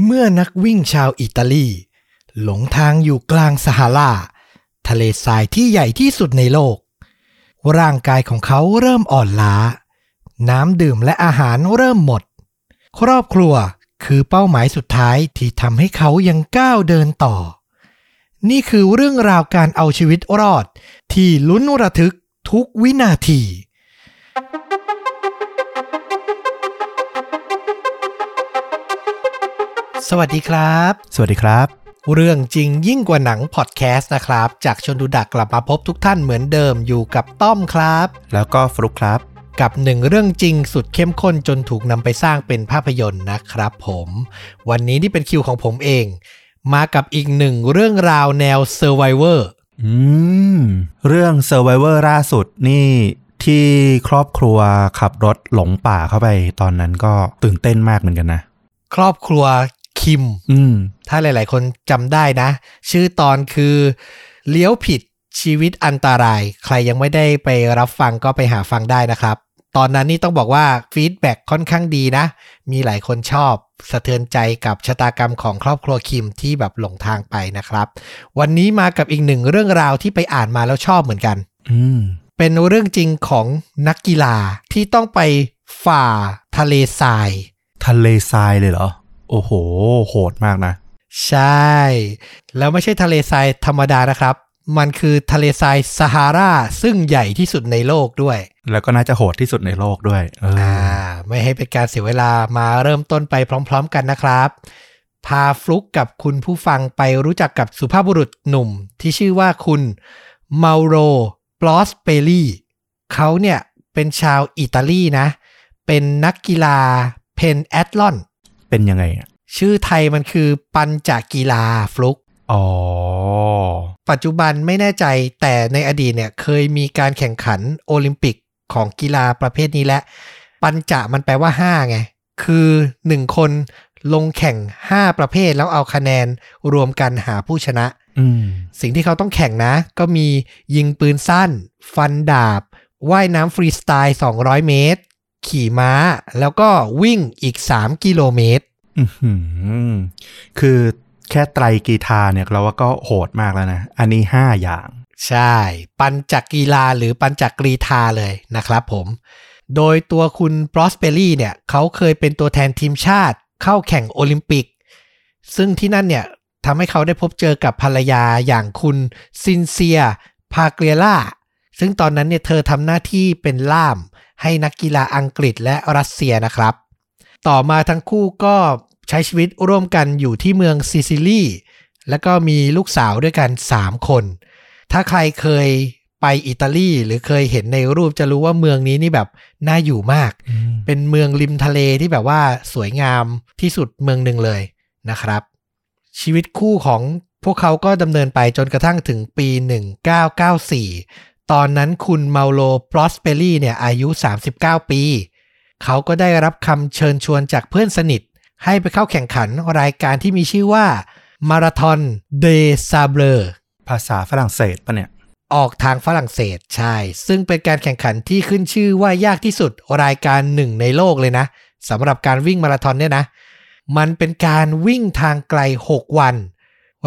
เมื่อนักวิ่งชาวอิตาลี หลงทางอยู่กลางซาฮาราทะเลทรายที่ใหญ่ที่สุดในโลก ร่างกายของเขาเริ่มอ่อนล้า น้ำดื่มและอาหารเริ่มหมด ครอบครัวคือเป้าหมายสุดท้ายที่ทำให้เขายังก้าวเดินต่อ นี่คือเรื่องราวการเอาชีวิตรอด ที่ลุ้นระทึกทุกวินาที สวัสดีครับ สวัสดีครับ เรื่องจริงยิ่งกว่าหนังพอดแคสต์นะครับ จากชนดูดักกลับมาพบทุกท่านเหมือนเดิมอยู่กับต้อมครับ แล้วก็ฟลุกครับ กับหนึ่งเรื่องจริงสุดเข้มข้นจนถูกนำไปสร้างเป็นภาพยนตร์นะครับผม วันนี้นี่เป็นคิวของผมเอง มากับอีกหนึ่งเรื่องราวแนว Survivor อืม เรื่อง Survivor ล่าสุดนี่ที่ครอบครัวขับรถหลงป่าเข้าไป ตอนนั้นก็ตื่นเต้นมากเหมือนกันนะ ครอบครัว คิม อืม ถ้าหลาย ๆ คนจำได้นะ ชื่อตอนคือเลี้ยวผิดชีวิตอันตราย ใครยังไม่ได้ไปรับฟังก็ไปหาฟังได้นะครับ ตอนนั้นนี่ต้องบอกว่าฟีดแบ็ค่อนข้างดีนะ มีหลายคนชอบ สะเทือนใจกับชะตากรรมของครอบครัวคิมที่แบบหลงทางไปนะครับ วันนี้มากับอีกหนึ่งเรื่องราวที่ไปอ่านมาแล้วชอบเหมือนกัน อืม เป็นเรื่องจริงของนักกีฬาที่ต้องไปฝ่าทะเลทราย ทะเลทรายเลยเหรอ โอ้โห โหดมากนะ ใช่ แล้วไม่ใช่ทะเลทรายธรรมดานะครับ มันคือทะเลทรายซาฮาราซึ่งใหญ่ที่สุดในโลกด้วย แล้วก็น่าจะโหดที่สุดในโลกด้วยเอออ่า ไม่ให้เป็นการเสียเวลามาเริ่มต้นไปพร้อม ๆ กันนะครับ พาฟลุกกับคุณผู้ฟังไปรู้จักกับสุภาพบุรุษหนุ่มที่ชื่อว่าคุณเมาโรปลอสเปลีเขาเนี่ยเป็นชาวอิตาลีนะ เป็นนักกีฬาเพนแอตลอน เป็นยังไงอะชื่อไทยมันคือปัญจกีฬาฟลุกอ๋อ ปัจจุบันไม่แน่ใจแต่ในอดีตเนี่ยเคยมีการแข่งขันโอลิมปิกของกีฬาประเภทนี้และ ปัญจะมันแปลว่า 5 ไง คือ 1 คนลงแข่ง 5 ประเภทแล้วเอาคะแนนรวมกันหาผู้ชนะอืมสิ่งที่เขาต้องแข่งนะ ก็มียิงปืนสั้น ฟันดาบ ว่ายน้ำฟรีสไตล์ 200 เมตร ขี่ม้าแล้วก็วิ่งอีก 3 กิโลเมตรอือหือคือแค่ไตรกีฬาเนี่ยเราว่าก็โหดมากแล้วนะ อันนี้ห้าอย่าง ใช่ ปัญจกีฬาหรือปัญจกรีธาเลยนะครับผม โดยตัวคุณปรอสเปรี่เนี่ยเขาเคยเป็นตัวแทนทีมชาติ เข้าแข่งโอลิมปิก ซึ่งที่นั่นเนี่ยทำให้เขาได้พบเจอกับภรรยาอย่างคุณซินเซีย พาเกลียล่า ซึ่งตอนนั้นเนี่ยเธอทำหน้าที่เป็นล่าม ให้นักกีฬาอังกฤษและรัสเซียนะครับ ต่อมาทั้งคู่ก็ใช้ชีวิตร่วมกันอยู่ที่เมืองซิซิลีแล้วก็มีลูกสาวด้วยกัน 3 คน ถ้าใครเคยไปอิตาลีหรือเคยเห็นในรูปจะรู้ว่าเมืองนี้นี่แบบน่าอยู่มาก เป็นเมืองริมทะเลที่แบบว่าสวยงามที่สุดเมืองหนึ่งเลยนะครับ ชีวิตคู่ของพวกเขาก็ดำเนินไปจนกระทั่งถึงปี 1994 ตอนนั้นคุณเมาโรปรอสเปรี่เนี่ยอายุ 39 ปี เขาก็ได้รับคำเชิญชวนจากเพื่อนสนิท ให้ไปเข้าแข่งขันรายการที่มีชื่อว่ามาราธอนเดซาเบลภาษาฝรั่งเศสปะเนี่ย ออกทางฝรั่งเศสใช่ ซึ่งเป็นการแข่งขันที่ขึ้นชื่อว่ายากที่สุดรายการหนึ่งในโลกเลยนะสำหรับการวิ่งมาราธอนเนี่ยนะ มันเป็นการวิ่งทางไกล 6 วัน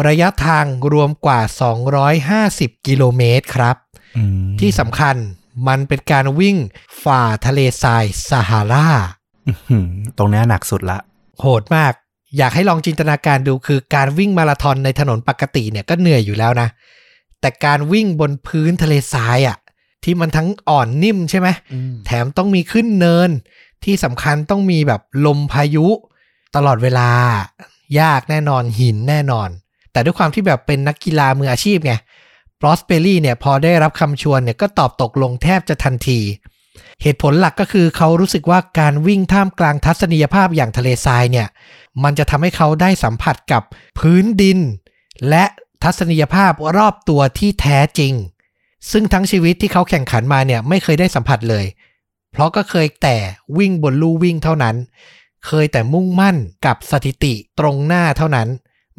ระยะทางรวมกว่า 250 กิโลเมตรครับอืม ที่สำคัญมันเป็นการวิ่งฝ่าทะเลทรายซาฮาราอื้อหือตรงเนี้ยหนักสุดละ โหดมาก อยากให้ลองจินตนาการดูคือการวิ่งมาราธอนในถนนปกติเนี่ยก็เหนื่อยอยู่แล้วนะ แต่การวิ่งบนพื้นทะเลทรายอะ่ะ ที่มันทั้งอ่อนนิ่มใช่ไหมแถมต้องมีขึ้นเนิน ที่สำคัญต้องมีแบบลมพายุ ตลอดเวลา ยากแน่นอนหินแน่นอน แต่ด้วยความที่แบบเป็นนักกีฬามืออาชีพไง ปรอสเปรีเนี่ยพอได้รับคำชวนเนี่ยก็ตอบตกลงแทบจะทันที เหตุผลหลักก็คือเขารู้สึกว่าการวิ่งท่ามกลางทัศนียภาพอย่างทะเลทรายเนี่ยมันจะทำให้เขาได้สัมผัสกับพื้นดิน และทัศนียภาพรอบตัวที่แท้จริง ซึ่งทั้งชีวิตที่เขาแข่งขันมาเนี่ยไม่เคยได้สัมผัสเลย เพราะก็เคยแต่วิ่งบนลู่วิ่งเท่านั้น เคยแต่มุ่งมั่นกับสถิติตรงหน้าเท่านั้น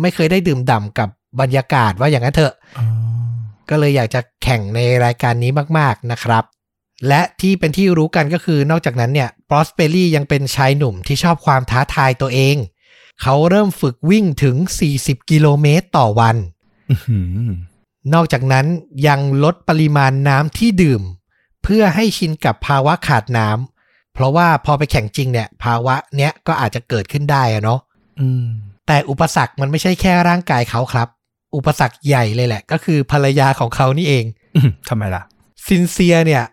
ไม่เคยได้ดื่มด่ำกับบรรยากาศว่าอย่างนั้นเถอะ ก็เลยอยากจะแข่งในรายการนี้มากๆนะครับ และที่เป็นที่รู้กันก็คือนอกจากนั้นเนี่ยปรอสเปรียังเป็นชายหนุ่มที่ชอบความท้าทายตัวเอง เขาเริ่มฝึกวิ่งถึง 40 กิโลเมตรต่อวันอื้อหือนอกจากนั้นยังลดปริมาณน้ำที่ดื่ม เพื่อให้ชินกับภาวะขาดน้ำเพราะว่าพอไปแข่งจริงเนี่ย ภาวะเนี้ยก็อาจจะเกิดขึ้นได้อะเนาะอืมแต่อุปสรรคมันไม่ใช่แค่ร่างกายเขาครับ อุปสรรคใหญ่เลยแหละ ก็คือภรรยาของเขานี่เองอื้อทำไมล่ะ ซินเซียเนี่ย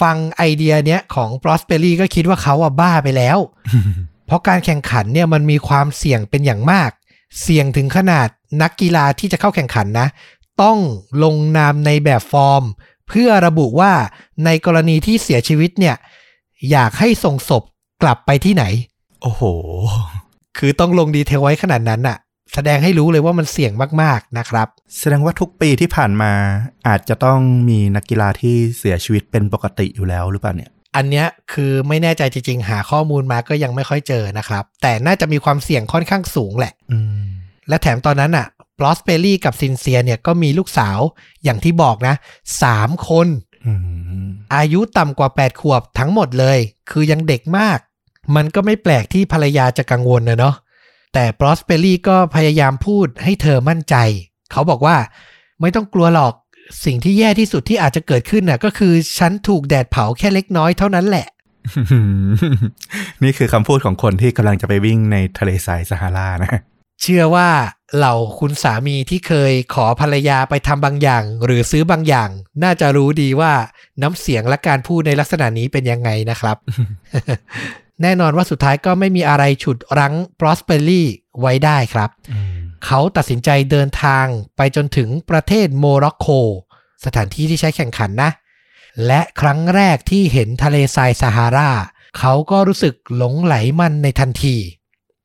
ฟังไอเดียเนี้ยของปรอสเปอรี่ก็คิดว่าเขาอะบ้าไปแล้ว เพราะการแข่งขันเนี่ยมันมีความเสี่ยงเป็นอย่างมาก เสี่ยงถึงขนาดนักกีฬาที่จะเข้าแข่งขันนะ ต้องลงนามในแบบฟอร์ม เพื่อระบุว่าในกรณีที่เสียชีวิตเนี่ย อยากให้ส่งศพกลับไปที่ไหน โอ้โห คือต้องลง detail ไว้ขนาดนั้นน่ะ แสดงให้รู้เลยว่ามันเสี่ยงมาก ๆ นะครับ แสดงว่าทุกปีที่ผ่านมาอาจจะต้องมีนักกีฬาที่เสียชีวิตเป็นปกติอยู่แล้วหรือเปล่าเนี่ย อันเนี้ยคือไม่แน่ใจจริง ๆ หาข้อมูลมาก็ยังไม่ค่อยเจอนะครับ แต่น่าจะมีความเสี่ยงค่อนข้างสูงแหละอืมและแถมตอนนั้นอะปรอสเปอรี่กับซินเซียเนี่ยก็มีลูกสาวอย่างที่บอกนะสามคนอืมอายุต่ำกว่า 8 ขวบทั้งหมดเลย คือยังเด็กมาก มันก็ไม่แปลกที่ภรรยาจะกังวลนะเนาะ แต่บลอสเปอรี่ก็พยายามพูดให้เธอมั่นใจ เขาบอกว่าไม่ต้องกลัวหรอกสิ่งที่แย่ที่สุดที่อาจจะเกิดขึ้นน่ะ ก็คือฉันถูกแดดเผาแค่เล็กน้อยเท่านั้นแหละ นี่คือคำพูดของคนที่กำลังจะไปวิ่งในทะเลทรายซาฮารานะ เชื่อว่าเหล่าคุณสามีที่เคยขอภรรยาไปทำบางอย่าง หรือซื้อบางอย่าง น่าจะรู้ดีว่าน้ำเสียงและการพูดในลักษณะนี้เป็นยังไงนะครับ แน่นอนว่าสุดท้ายก็ไม่มีอะไรฉุดรั้งปรอสเปอรี่ไว้ได้ครับอืมเขาตัดสินใจเดินทางไปจนถึงประเทศโมร็อกโก สถานที่ที่ใช้แข่งขันนะ และครั้งแรกที่เห็นทะเลทรายซาฮารา เขาก็รู้สึกหลงไหลมันในทันที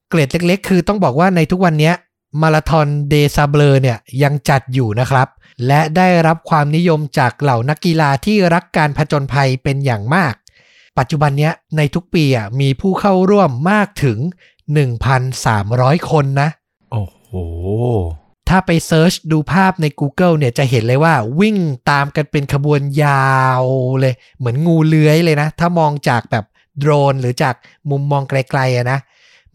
เกรดเล็กๆ คือต้องบอกว่าในทุกวันเนี้ยมาราธอนเดซาเบิลเนี่ยยังจัดอยู่นะครับ และได้รับความนิยมจากเหล่านักกีฬาที่รักการผจญภัยเป็นอย่างมาก ปัจจุบันเนี้ยในทุกปีอะมีผู้เข้าร่วมมากถึง 1,300 คนนะ โอ้โห ถ้าไป search ดูภาพใน Google เนี่ยจะเห็นเลยว่าวิ่งตามกันเป็นขบวนยาวเลย เหมือนงูเลื้อยเลยนะ ถ้ามองจากแบบโดรนหรือจากมุมมองไกลๆอะนะ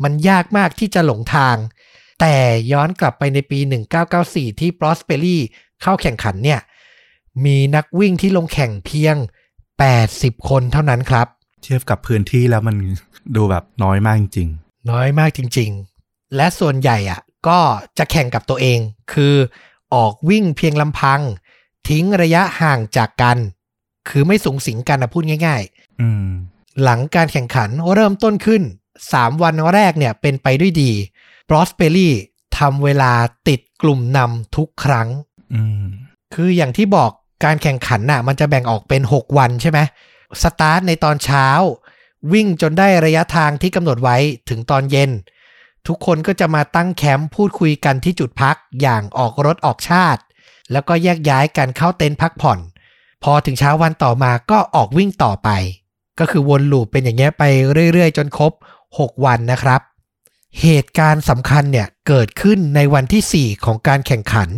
มันยากมากที่จะหลงทาง แต่ย้อนกลับไปในปี 1994 ที่ p r o s p e r y เข้าแข่งขันเนี่ย มีนักวิ่งที่ลงแข่งเพียง 80 คนเท่านั้นครับ เทียบกับพื้นที่แล้วมันดูแบบน้อยมากจริง น้อยมากจริง ๆ และส่วนใหญ่อะก็จะแข่งกับตัวเอง คือออกวิ่งเพียงลำพัง ทิ้งระยะห่างจากกัน คือไม่สุงสิงกันนะพูดง่าย ๆ อืมๆหลังการแข่งขันเริ่มต้นขึ้น 3 วันแรกเนี่ยเป็นไปด้วยดีปรอสเปอรี่ทำเวลาติดกลุ่มนำทุกครั้ง อืม คืออย่างที่บอก การแข่งขันน่ะมันจะแบ่งออกเป็น 6 วันใช่ไหมสตาร์ทในตอนเช้า วิ่งจนได้ระยะทางที่กำหนดไว้ถึงตอนเย็น ทุกคนก็จะมาตั้งแคมป์พูดคุยกันที่จุดพักอย่างออกรสออกชาติ แล้วก็แยกย้ายกันเข้าเต็นท์พักผ่อน พอถึงเช้าวันต่อมาก็ออกวิ่งต่อไป ก็คือวนลูปเป็นอย่างเงี้ยไปเรื่อยๆ จนครบ 6 วันนะครับ เหตุการณ์สำคัญเนี่ยเกิดขึ้นในวันที่ 4 ของการแข่งขัน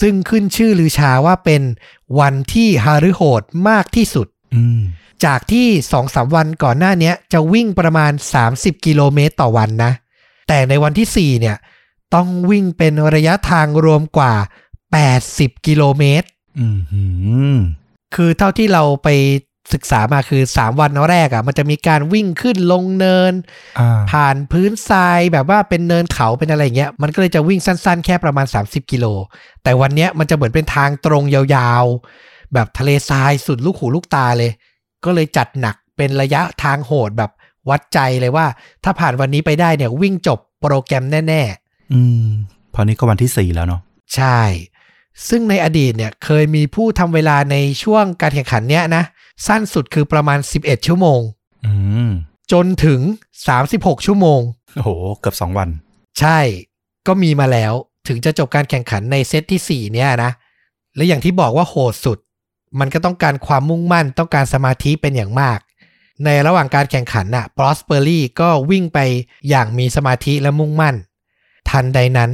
ซึ่งขึ้นชื่อลือชาว่าเป็นวันที่ฮารุโหดมากที่สุดอืมจากที่2-3วันก่อนหน้าเนี้ยจะวิ่งประมาณ 30 กิโลเมตรต่อวันนะ แต่ในวันที่ 4 เนี่ย ต้องวิ่งเป็นระยะทางรวมกว่า 80 กิโลเมตรอืมหืมคือเท่าที่เราไป ศึกษามาคือ 3 วันแรกอะ่ะ มันจะมีการวิ่งขึ้นลงเนินอ่าผ่านพื้นทรายแบบว่าเป็นเนินเขาเป็นอะไรอย่างเงี้ย มันก็เลยจะวิ่งสั้นๆ แค่ประมาณ 30 กิโล แต่วันเนี้ยมันจะเหมือนเป็นทางตรงยาวๆ แบบทะเลทรายสุดลูกหูลูกตาเลย ก็เลยจัดหนักเป็นระยะทางโหดแบบวัดใจเลยว่า ถ้าผ่านวันนี้ไปได้เนี่ยวิ่งจบโปรแกรมแน่อืมเพอนี้ก็วันที่สี่แล้วเนาะๆใช่ ซึ่งในอดีตเนี่ยเคยมีผู้ทำเวลาในช่วงการแข่งขันเนี้ยนะ สั้นสุดคือประมาณ 11 ชั่วโมงอืมจนถึง 36 ชั่วโมง โอ้โห เกือบสองวัน ใช่ ก็มีมาแล้ว ถึงจะจบการแข่งขันในเซตที่ 4 เนี่ยนะ และอย่างที่บอกว่าโหดสุด มันก็ต้องการความมุ่งมั่น ต้องการสมาธิเป็นอย่างมาก ในระหว่างการแข่งขันน่ะ p r o s p e r y ก็วิ่งไปอย่างมีสมาธิและมุ่งมั่น ทันใดนั้น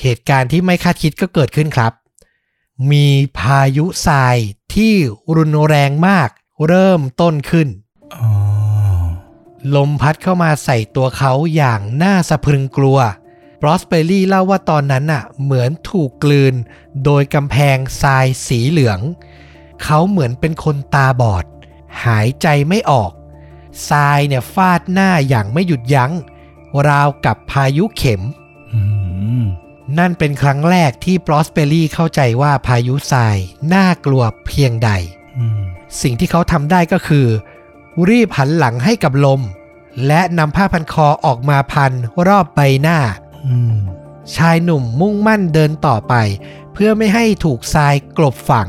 เหตุการณ์ที่ไม่คาดคิดก็เกิดขึ้นครับ มีพายุทรายที่รุนแรงมาก เริ่มต้นขึ้นอ๋อลมพัดเข้ามาใส่ตัวเขาอย่างน่าสะพรึงกลัวบรอสเปอรี่เล่าว่าตอนนั้นน่ะ เหมือนถูกกลืน โดยกำแพงทรายสีเหลือง เขาเหมือนเป็นคนตาบอด หายใจไม่ออก ทรายเนี่ยฟาดหน้าอย่างไม่หยุดยัง้ง ราวกับพายุเข็มอืมนั่นเป็นครั้งแรกที่ปรอสเปอรี่เข้าใจว่าพายุทรายน่ากลัวเพียงใดอืม สิ่งที่เขาทำได้ก็คือ รีบหันหลังให้กับลม และนำผ้าพันคอออกมาพันรอบใบหน้าอืมชายหนุ่มมุ่งมั่นเดินต่อไป เพื่อไม่ให้ถูกทรายกลบฝัง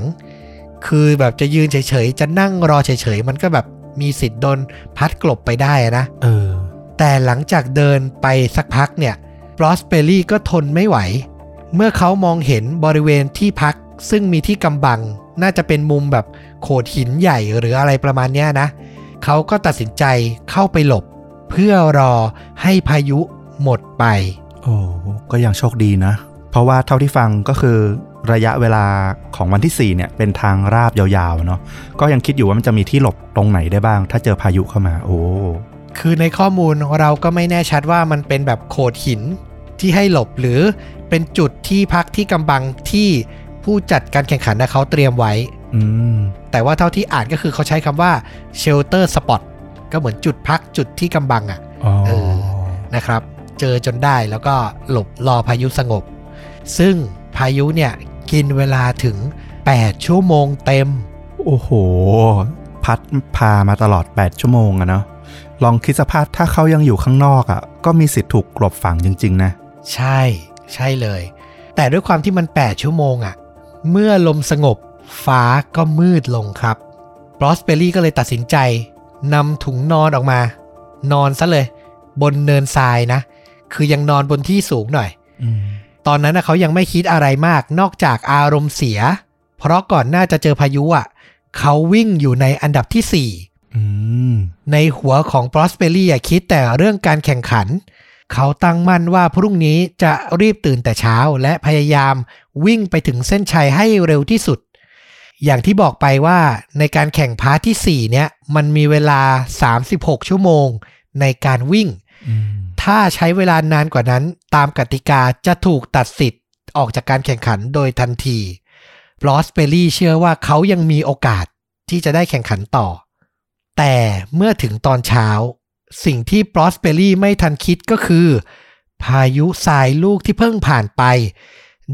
คือแบบจะยืนเฉยๆ จะนั่งรอเฉยๆ มันก็แบบมีสิทธิ์โดนพัดกลบไปได้อะนะเออ แต่หลังจากเดินไปสักพักเนี่ยบรอสเปอรี่ก็ทนไม่ไหว เมื่อเขามองเห็นบริเวณที่พักซึ่งมีที่กำบัง น่าจะเป็นมุมแบบโขดหินใหญ่หรืออะไรประมาณเนี้ยนะ เขาก็ตัดสินใจเข้าไปหลบ เพื่อรอให้พายุหมดไป โอ้ก็ยังโชคดีนะ เพราะว่าเท่าที่ฟังก็คือระยะเวลาของวันที่ 4 เนี่ย เป็นทางราบยาวๆเนาะก็ยังคิดอยู่ว่ามันจะมีที่หลบตรงไหนได้บ้าง ถ้าเจอพายุเข้ามาโอ้คือในข้อมูลเราก็ไม่แน่ชัดว่ามันเป็นแบบโขดหินที่ให้หลบหรือเป็นจุดที่พักที่กำบังที่ ผู้จัดการแข่งขันนะเขาเตรียมไว้อืมแต่ว่าเท่าที่อ่านก็คือเขาใช้คำว่า shelter spot ก็เหมือนจุดพักจุดที่กำบังอะอ๋อเออนะครับ เจอจนได้แล้วก็หลบรอพายุสงบ ซึ่งพายุเนี่ยกินเวลาถึง 8 ชั่วโมงเต็ม โอ้โห พัดพามาตลอด 8 ชั่วโมงอะเนาะลองคิดสภาพถ้าเขายังอยู่ข้างนอกอะก็มีสิทธิ์ถูกกลบฝังจริง ๆ นะ ใช่ ใช่เลย แต่ด้วยความที่มัน 8 ชั่วโมงอะ่ะ เมื่อลมสงบ ฟ้าก็มืดลงครับบรอสเปอรี่ก็เลยตัดสินใจนำถุงนอนออกมา นอนซะเลย บนเนินทรายนะ คือยังนอนบนที่สูงหน่อยอืมตอนนั้นนะเขายังไม่คิดอะไรมากนอกจากอารมณ์เสีย เพราะก่อนหน้าจะเจอพายุอะเขาวิ่งอยู่ในอันดับที่4อืมในหัวของปรอสเปอรี่อะคิดแต่เรื่องการแข่งขัน เขาตั้งมั่นว่าพรุ่งนี้จะรีบตื่นแต่เช้าและพยายามวิ่งไปถึงเส้นชัยให้เร็วที่สุด อย่างที่บอกไปว่าในการแข่งพาร์ทที่ 4 เนี่ย มันมีเวลา 36 ชั่วโมงในการวิ่งอืมถ้าใช้เวลานานกว่านั้นตามกติกาจะถูกตัดสิทธิ์ออกจากการแข่งขันโดยทันทีบลอสเปอรี่เชื่อว่าเขายังมีโอกาสที่จะได้แข่งขันต่อ แต่เมื่อถึงตอนเช้า สิ่งที่ปรอสเปอรี่ไม่ทันคิดก็คือ พายุทรายลูกที่เพิ่งผ่านไป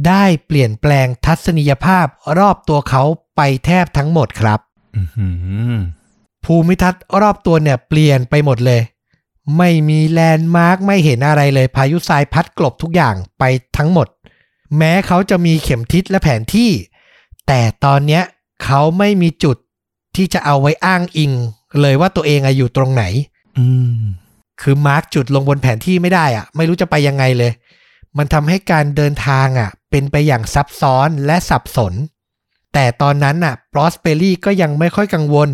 ได้เปลี่ยนแปลงทัศนียภาพรอบตัวเขาไปแทบทั้งหมดครับอื้อหือภูมิทัศน์รอบตัวเนี่ยเปลี่ยนไปหมดเลย ไม่มี landmark ไม่เห็นอะไรเลย พายุทรายพัดกลบทุกอย่างไปทั้งหมด แม้เขาจะมีเข็มทิศและแผนที่ แต่ตอนเนี้ยเขาไม่มีจุดที่จะเอาไว้อ้างอิงเลยว่าตัวเองอะอยู่ตรงไหน อืม คือมาร์กจุดลงบนแผนที่ไม่ได้อะไม่รู้จะไปยังไงเลย มันทำให้การเดินทางอะเป็นไปอย่างซับซ้อนและสับสน แต่ตอนนั้นน่ะปรอสเปอรี่ก็ยังไม่ค่อยกังวล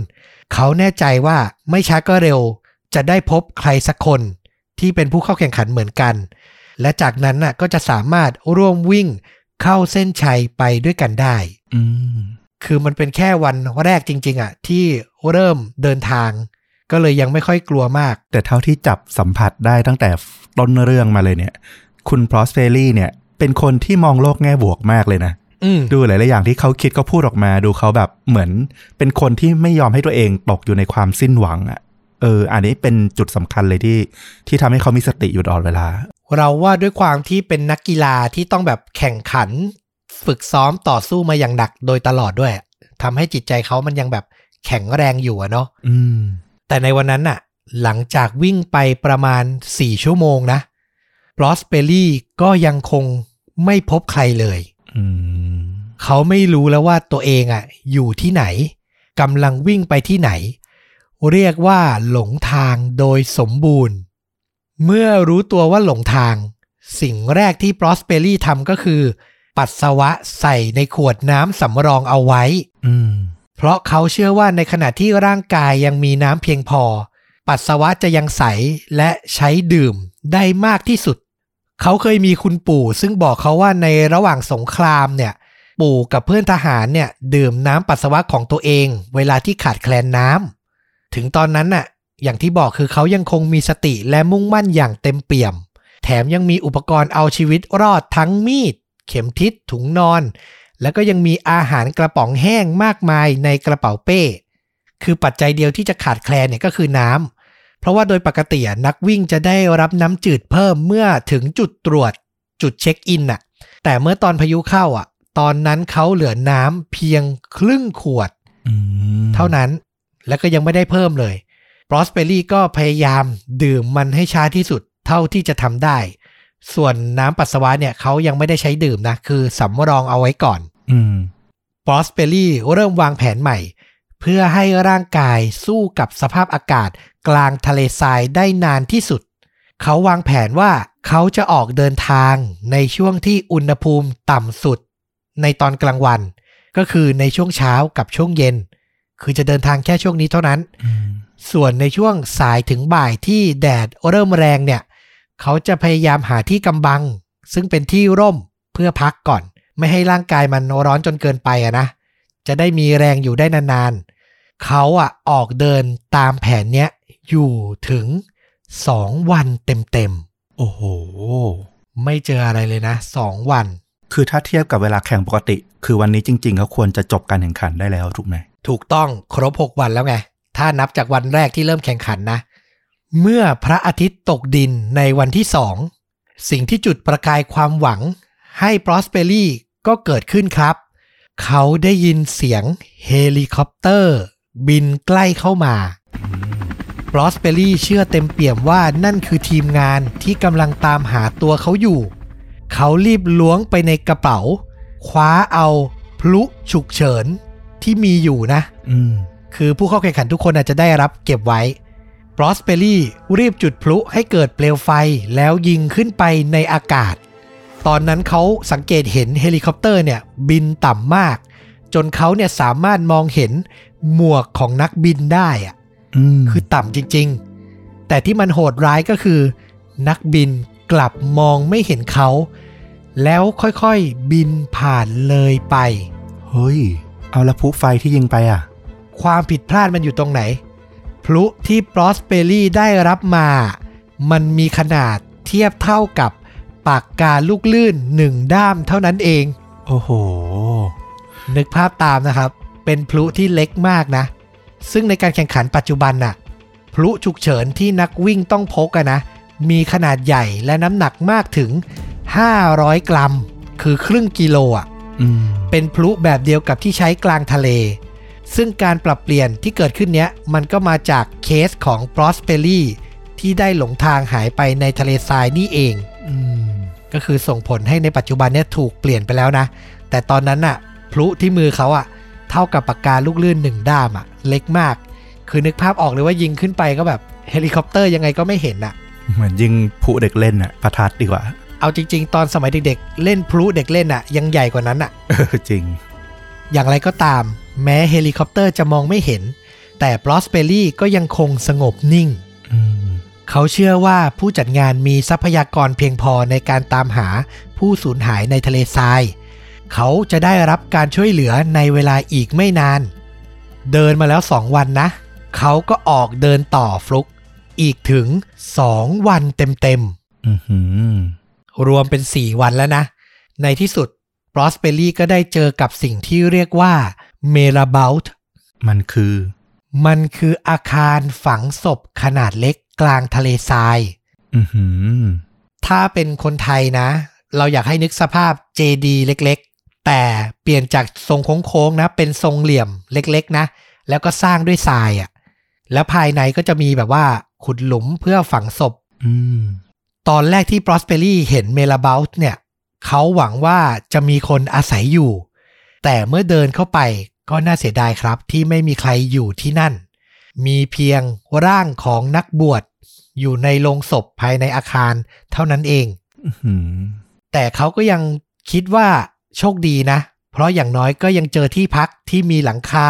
เขาแน่ใจว่าไม่ช้าก็เร็ว จะได้พบใครสักคน ที่เป็นผู้เข้าแข่งขันเหมือนกัน และจากนั้นน่ะก็จะสามารถร่วมวิ่งเข้าเส้นชัยไปด้วยกันได้ อืมคือมันเป็นแค่วันแรกจริง ๆ อะ ที่เริ่มเดินทาง ก็เลยยังไม่ค่อยกลัวมาก แต่เท่าที่จับสัมผัสได้ตั้งแต่ต้นเรื่องมาเลยเนี่ย คุณพรอสเฟลลี่เนี่ย เป็นคนที่มองโลกแง่บวกมากเลยนะอืมดูหลาย ๆ อย่างที่เขาคิดเขาพูดออกมา ดูเขาแบบเหมือน เป็นคนที่ไม่ยอมให้ตัวเองตกอยู่ในความสิ้นหวังอะ่ะเออ อันนี้เป็นจุดสำคัญเลยที่ที่ทำให้เขามีสติอยู่ตลอดเวลา เราว่าด้วยความที่เป็นนักกีฬาที่ต้องแบบแข่งขัน ฝึกซ้อมต่อสู้มาอย่างหนักโดยตลอดด้วยทำให้จิตใจเขามันยังแบบแข็งแรงอยู่อะเนาะอืม แต่ในวันนั้นน่ะ หลังจากวิ่งไปประมาณ 4 ชั่วโมงนะบรอสเปอรี่ก็ยังคงไม่พบใครเลยอืมเขาไม่รู้แล้วว่าตัวเองอะ อยู่ที่ไหนกำลังวิ่งไปที่ไหน เรียกว่าหลงทางโดยสมบูรณ์ เมื่อรู้ตัวว่าหลงทาง สิ่งแรกที่ปรอสเปอรี่ทำก็คือ ปัสสาวะใส่ในขวดน้ำสำรองเอาไว้อืม เพราะเขาเชื่อว่าในขณะที่ร่างกายยังมีน้ำเพียงพอ ปัสสาวะจะยังใสและใช้ดื่มได้มากที่สุด เขาเคยมีคุณปู่ ซึ่งบอกเขาว่าในระหว่างสงครามเนี่ย ปู่กับเพื่อนทหารเนี่ย ดื่มน้ำปัสสาวะของตัวเอง เวลาที่ขาดแคลนน้ำถึงตอนนั้นน่ะ อย่างที่บอกคือเขายังคงมีสติและมุ่งมั่นอย่างเต็มเปี่ยม แถมยังมีอุปกรณ์เอาชีวิตรอดทั้งมีด เข็มทิศถุงนอน แล้วก็ยังมีอาหารกระป๋องแห้งมากมายในกระเป๋าเป้ คือปัจจัยเดียวที่จะขาดแคลนเนี่ยก็คือน้ำ เพราะว่าโดยปกตินักวิ่งจะได้รับน้ำจืดเพิ่มเมื่อถึงจุดตรวจ จุดเช็คอินน่ะ แต่เมื่อตอนพายุเข้าอะ ตอนนั้นเขาเหลือน้ำเพียงครึ่งขวดอืมเท่านั้น แล้วก็ยังไม่ได้เพิ่มเลยบรอสเปอรี่ก็พยายามดื่มมันให้ช้าที่สุดเท่าที่จะทำได้ ส่วนน้ำปัสสาวะเนี่ยเขายังไม่ได้ใช้ดื่มนะ คือสำรองเอาไว้ก่อนอืมบรอสเปอรี่เริ่มวางแผนใหม่ เพื่อให้ร่างกายสู้กับสภาพอากาศกลางทะเลทรายได้นานที่สุด เขาวางแผนว่าเขาจะออกเดินทางในช่วงที่อุณหภูมิต่ำสุด ในตอนกลางวัน ก็คือในช่วงเช้ากับช่วงเย็น คือจะเดินทางแค่ช่วงนี้เท่านั้นอืมส่วนในช่วงสายถึงบ่ายที่แดดเริ่มแรงเนี่ย เขาจะพยายามหาที่กำบัง ซึ่งเป็นที่ร่มเพื่อพักก่อน ไม่ให้ร่างกายมันร้อนจนเกินไปอะนะ จะได้มีแรงอยู่ได้นานๆ เขาอะออกเดินตามแผนเนี้ยอยู่ถึง2วันเต็มโอ้โหๆไม่เจออะไรเลยนะ2วัน คือถ้าเทียบกับเวลาแข่งปกติ คือวันนี้จริงๆเขาควรจะจบการแข่งขันได้แล้วถูกไหม ถูกต้องครบ 6 วันแล้วไง ถ้านับจากวันแรกที่เริ่มแข่งขันนะ เมื่อพระอาทิตย์ตกดินในวันที่สองสิ่งที่จุดประกายความหวัง ให้ปรอสเปอรี่ก็เกิดขึ้นครับ เขาได้ยินเสียงเฮลิคอปเตอร์ บินใกล้เข้ามาปรอสเปอรี่เชื่อเต็มเปี่ยมว่านั่นคือทีมงานที่กำลังตามหาตัวเขาอยู่ เขารีบล้วงไปในกระเป๋า คว้าเอาพลุฉุกเฉินที่มีอยู่นะอืมคือผู้เข้าแข่งขันทุกคนอาจจะได้รับเก็บไว้ ปรอสเปอรี่รีบจุดพลุให้เกิดเปลวไฟแล้วยิงขึ้นไปในอากาศ ตอนนั้นเขาสังเกตเห็นเฮลิคอปเตอร์เนี่ยบินต่ำมาก จนเขาเนี่ยสามารถมองเห็นหมวกของนักบินได้อะอืมคือต่ำจริง ๆ แต่ที่มันโหดร้ายก็คือ นักบินกลับมองไม่เห็นเขา แล้วค่อยๆบินผ่านเลยไป เฮ้ย เอาละพลุไฟที่ยิงไปอะ ความผิดพลาดมันอยู่ตรงไหน พลุที่ปรอสเปอรี่ได้รับมา มันมีขนาดเทียบเท่ากับปากกาลูกลื่นหนึ่งด้ามเท่านั้นเอง โอ้โห นึกภาพตามนะครับ เป็นพลุที่เล็กมากนะ ซึ่งในการแข่งขันปัจจุบันน่ะ พลุฉุกเฉินที่นักวิ่งต้องพกอะนะ มีขนาดใหญ่และน้ำหนักมากถึง 500 กรัม คือครึ่งกิโลอะอืมเป็นพลุแบบเดียวกับที่ใช้กลางทะเล ซึ่งการปรับเปลี่ยนที่เกิดขึ้นเนี้ยมันก็มาจากเคสของปรอสเปอรี่ที่ได้หลงทางหายไปในทะเลทรายนี่เองอืมก็คือส่งผลให้ในปัจจุบันเนี้ยถูกเปลี่ยนไปแล้วนะ แต่ตอนนั้นน่ะพลุที่มือเขาอะเท่ากับปากกาลูกลื่นหนึ่งด้ามอะเล็กมาก คือนึกภาพออกเลยว่ายิงขึ้นไปก็แบบเฮลิคอปเตอร์ยังไงก็ไม่เห็นอะเหมือนยิงพลุเด็กเล่นอะประทัดดีกว่า เอาจริง ๆ ตอนสมัยเด็กๆเล่นพลุเด็กเล่นอะยังใหญ่กว่านั้นอะเออจริง อย่างไรก็ตาม แม้เฮลิคอปเตอร์จะมองไม่เห็น แต่บรอสเปอรี่ก็ยังคงสงบนิ่งอืมเขาเชื่อว่าผู้จัดงานมีทรัพยากรเพียงพอในการตามหาผู้สูญหายในทะเลทราย เขาจะได้รับการช่วยเหลือในเวลาอีกไม่นาน เดินมาแล้ว2วันนะ เขาก็ออกเดินต่อฟลุก อีกถึง2วันเต็มอือหือๆรวมเป็น4วันแล้วนะ ในที่สุดบรอสเปอรี่ก็ได้เจอกับสิ่งที่เรียกว่า marabout มันคือ มันคืออาคารฝังศพขนาดเล็กกลางทะเลทรายอือหือถ้าเป็นคนไทยนะ เราอยากให้นึกสภาพเจดีย์เล็กๆ แต่เปลี่ยนจากทรงโค้งๆนะ เป็นทรงเหลี่ยมเล็กๆ นะ แล้วก็สร้างด้วยทรายอะ่ะ แล้วภายในก็จะมีแบบว่า ขุดหลุมเพื่อฝังศพอืมตอนแรกที่ปรอสเปอรี่เห็น marabout เนี่ย เขาหวังว่าจะมีคนอาศัยอยู่ แต่เมื่อเดินเข้าไป ก็น่าเสียดายครับที่ไม่มีใครอยู่ที่นั่น มีเพียงร่างของนักบวชอยู่ในโลงศพภายในอาคารเท่านั้นเองอื้อหือแต่เขาก็ยังคิดว่าโชคดีนะ เพราะอย่างน้อยก็ยังเจอที่พักที่มีหลังคา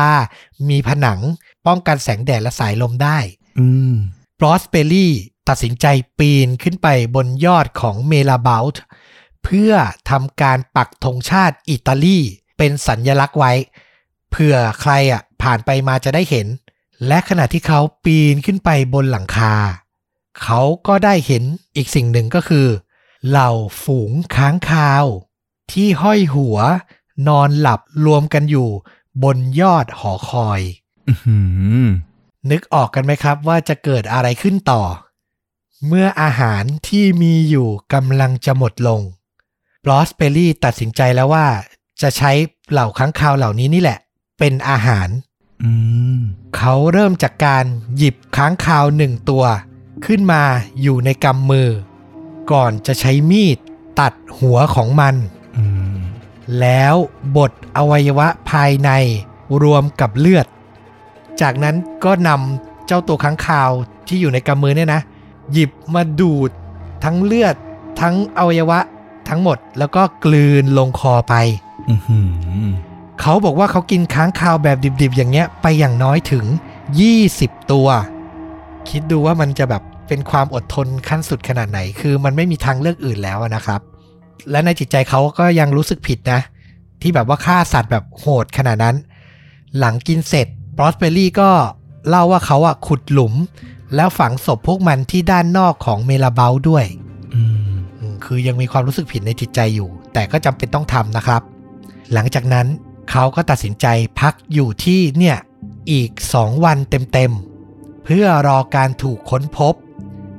มีผนัง ป้องกันแสงแดดและสายลมได้อืมบรอสเปอรี่ตัดสินใจปีนขึ้นไปบนยอดของเมลาเบลต์เพื่อทำการปักธงชาติอิตาลี เป็นสัญญลักษณ์ไว้ เผื่อใครอะผ่านไปมาจะได้เห็น และขณะที่เขาปีนขึ้นไปบนหลังคา เขาก็ได้เห็นอีกสิ่งหนึ่งก็คือ เหล่าฝูงค้างคาว ที่ห้อยหัวนอนหลับรวมกันอยู่ บนยอดหอคอยอื้อหือนึกออกกันไหมครับว่าจะเกิดอะไรขึ้นต่อ เมื่ออาหารที่มีอยู่กำลังจะหมดลงบลอสเปอรี่ตัดสินใจแล้วว่า จะใช้เหล่าค้างคาวเหล่านี้นี่แหละ เป็นอาหารอืมเขาเริ่มจากการหยิบค้างคาวหนึ่งตัว ขึ้นมาอยู่ในกำมือ ก่อนจะใช้มีดตัดหัวของมันอืมแล้วบดอวัยวะภายในรวมกับเลือด จากนั้นก็นำเจ้าตัวค้างคาวที่อยู่ในกำมือเนี่ยนะ หยิบมาดูดทั้งเลือดทั้งอวัยวะทั้งหมดแล้วก็กลืนลงคอไปอื้อหือ เขาบอกว่าเขากินค้างคาวแบบดิบๆ อย่างเงี้ยไปอย่างน้อยถึง 20 ตัว คิดดูว่ามันจะแบบเป็นความอดทนขั้นสุดขนาดไหน คือมันไม่มีทางเลือกอื่นแล้วนะครับ และในจิตใจเขาก็ยังรู้สึกผิดนะ ที่แบบว่าฆ่าสัตว์แบบโหดขนาดนั้น หลังกินเสร็จบรอสเบอรี่ก็เล่าว่าเขาอะขุดหลุม แล้วฝังศพพวกมันที่ด้านนอกของเมลาเบลด้วยอืมอืมคือยังมีความรู้สึกผิดในจิตใจอยู่ แต่ก็จำเป็นต้องทำนะครับ หลังจากนั้น เขาก็ตัดสินใจพักอยู่ที่เนี่ยอีก 2 วันเต็มๆ เพื่อรอการถูกค้นพบ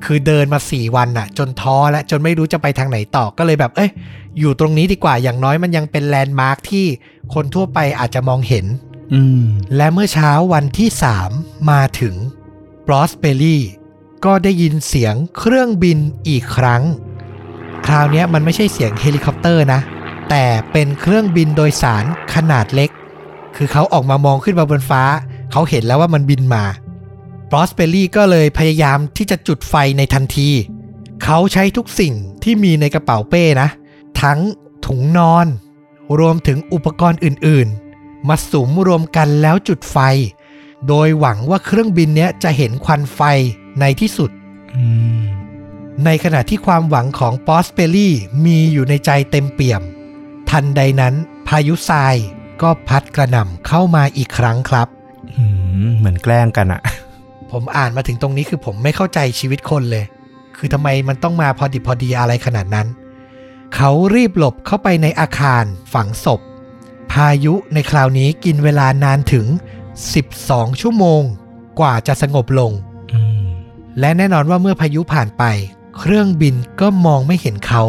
คือเดินมา 4 วันน่ะ จนท้อและจนไม่รู้จะไปทางไหนต่อก็เลยแบบ เอ้ย อยู่ตรงนี้ดีกว่าอย่างน้อยมันยังเป็น landmark ที่คนทั่วไปอาจจะมองเห็นอืมและเมื่อเช้าวันที่ 3 มาถึงปรอสเปอรี่ก็ได้ยินเสียงเครื่องบินอีกครั้ง คราวเนี้ยมันไม่ใช่เสียงเฮลิคอปเตอร์นะ แต่เป็นเครื่องบินโดยสารขนาดเล็ก คือเขาออกมามองขึ้นมาบนฟ้า เขาเห็นแล้วว่ามันบินมาบรอสเบลลี่ก็เลยพยายามที่จะจุดไฟในทันที เขาใช้ทุกสิ่งที่มีในกระเป๋าเป้นะ ทั้งถุงนอน รวมถึงอุปกรณ์อื่นๆ มาสุมรวมกันแล้วจุดไฟ โดยหวังว่าเครื่องบินเนี้ยจะเห็นควันไฟในที่สุดอืมในขณะที่ความหวังของปอสเปลี่มีอยู่ในใจเต็มเปี่ยม ทันใดนั้น พายุทรายก็พัดกระหน่ำเข้ามาอีกครั้งครับอืมเหมือนแกล้งกันอะผมอ่านมาถึงตรงนี้คือผมไม่เข้าใจชีวิตคนเลย คือทำไมมันต้องมาพอดิบพอดีอะไรขนาดนั้น เขารีบหลบเข้าไปในอาคารฝังศพ พายุในคราวนี้กินเวลานานถึง 12 ชั่วโมง กว่าจะสงบลงอืมและแน่นอนว่าเมื่อพายุผ่านไป เครื่องบินก็มองไม่เห็นเขา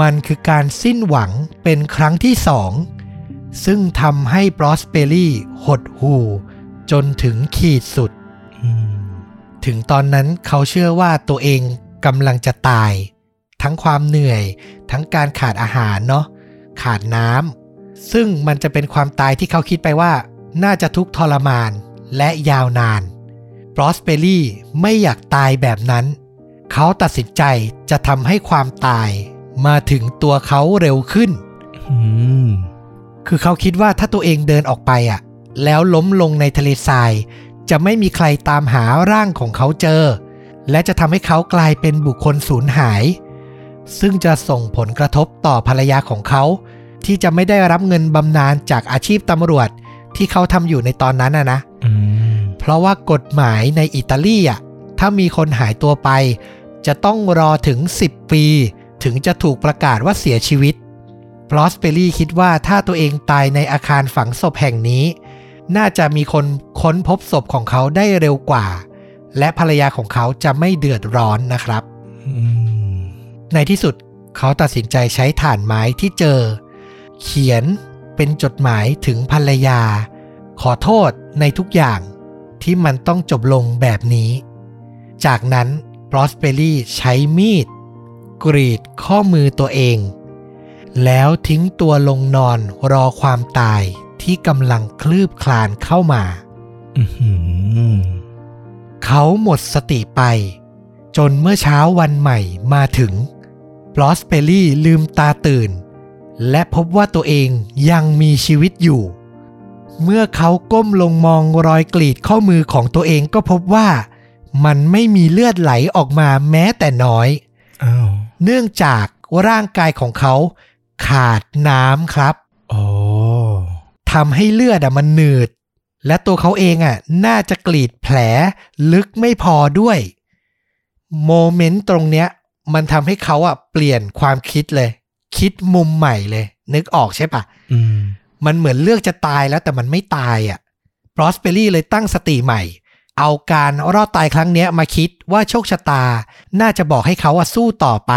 มันคือการสิ้นหวังเป็นครั้งที่สอง ซึ่งทำให้บรอสเปอรี่หดหู่จนถึงขีดสุดอืมถึงตอนนั้นเขาเชื่อว่าตัวเองกำลังจะตาย ทั้งความเหนื่อย ทั้งการขาดอาหารเนาะขาดน้ำซึ่งมันจะเป็นความตายที่เขาคิดไปว่า น่าจะทุกข์ทรมานและยาวนานบรอสเปอรี่ไม่อยากตายแบบนั้น เขาตัดสินใจจะทำให้ความตาย มาถึงตัวเขาเร็วขึ้นอืมคือเขาคิดว่าถ้าตัวเองเดินออกไปอะ แล้วล้มลงในทะเลทราย จะไม่มีใครตามหาร่างของเขาเจอ และจะทำให้เขากลายเป็นบุคคลสูญหาย ซึ่งจะส่งผลกระทบต่อภรรยาของเขา ที่จะไม่ได้รับเงินบำนาญจากอาชีพตำรวจที่เขาทำอยู่ในตอนนั้นนะนะอืมเพราะว่ากฎหมายในอิตาลีอะถ้ามีคนหายตัวไป จะต้องรอถึง 10 ปี ถึงจะถูกประกาศว่าเสียชีวิตพลอสเปอรี่คิดว่าถ้าตัวเองตายในอาคารฝังศพแห่งนี้ น่าจะมีคนค้นพบศพของเขาได้เร็วกว่า และภรรยาของเขาจะไม่เดือดร้อนนะครับอืมในที่สุดเขาตัดสินใจใช้ถ่านไม้ที่เจอ เขียนเป็นจดหมายถึงภรรยา ขอโทษในทุกอย่างที่มันต้องจบลงแบบนี้ จากนั้นบรอสเปอรี่ใช้มีด กรีดข้อมือตัวเอง แล้วทิ้งตัวลงนอนรอความตายที่กำลังคลืบคลานเข้ามาอื้อหือเขาหมดสติไป จนเมื่อเช้าวันใหม่มาถึงบลอสเปอรี่ลืมตาตื่น และพบว่าตัวเองยังมีชีวิตอยู่ เมื่อเขาก้มลงมองรอยกรีดข้อมือของตัวเองก็พบว่า มันไม่มีเลือดไหลออกมาแม้แต่น้อยอ้าว เนื่องจากร่างกายของเขาขาดน้ำครับโอ้ทำให้เลือดอะมันหนืด และตัวเขาเองอะน่าจะกรีดแผลลึกไม่พอด้วย โมเมนต์ตรงเนี้ย มันทำให้เขาอะเปลี่ยนความคิดเลย คิดมุมใหม่เลย นึกออกใช่ปะอืมมันเหมือนเลือกจะตายแล้วแต่มันไม่ตายอะปรอสเปอรี่เลยตั้งสติใหม่ เอาการรอดตายครั้งเนี้ยมาคิดว่าโชคชะตา น่าจะบอกให้เขาอะสู้ต่อไป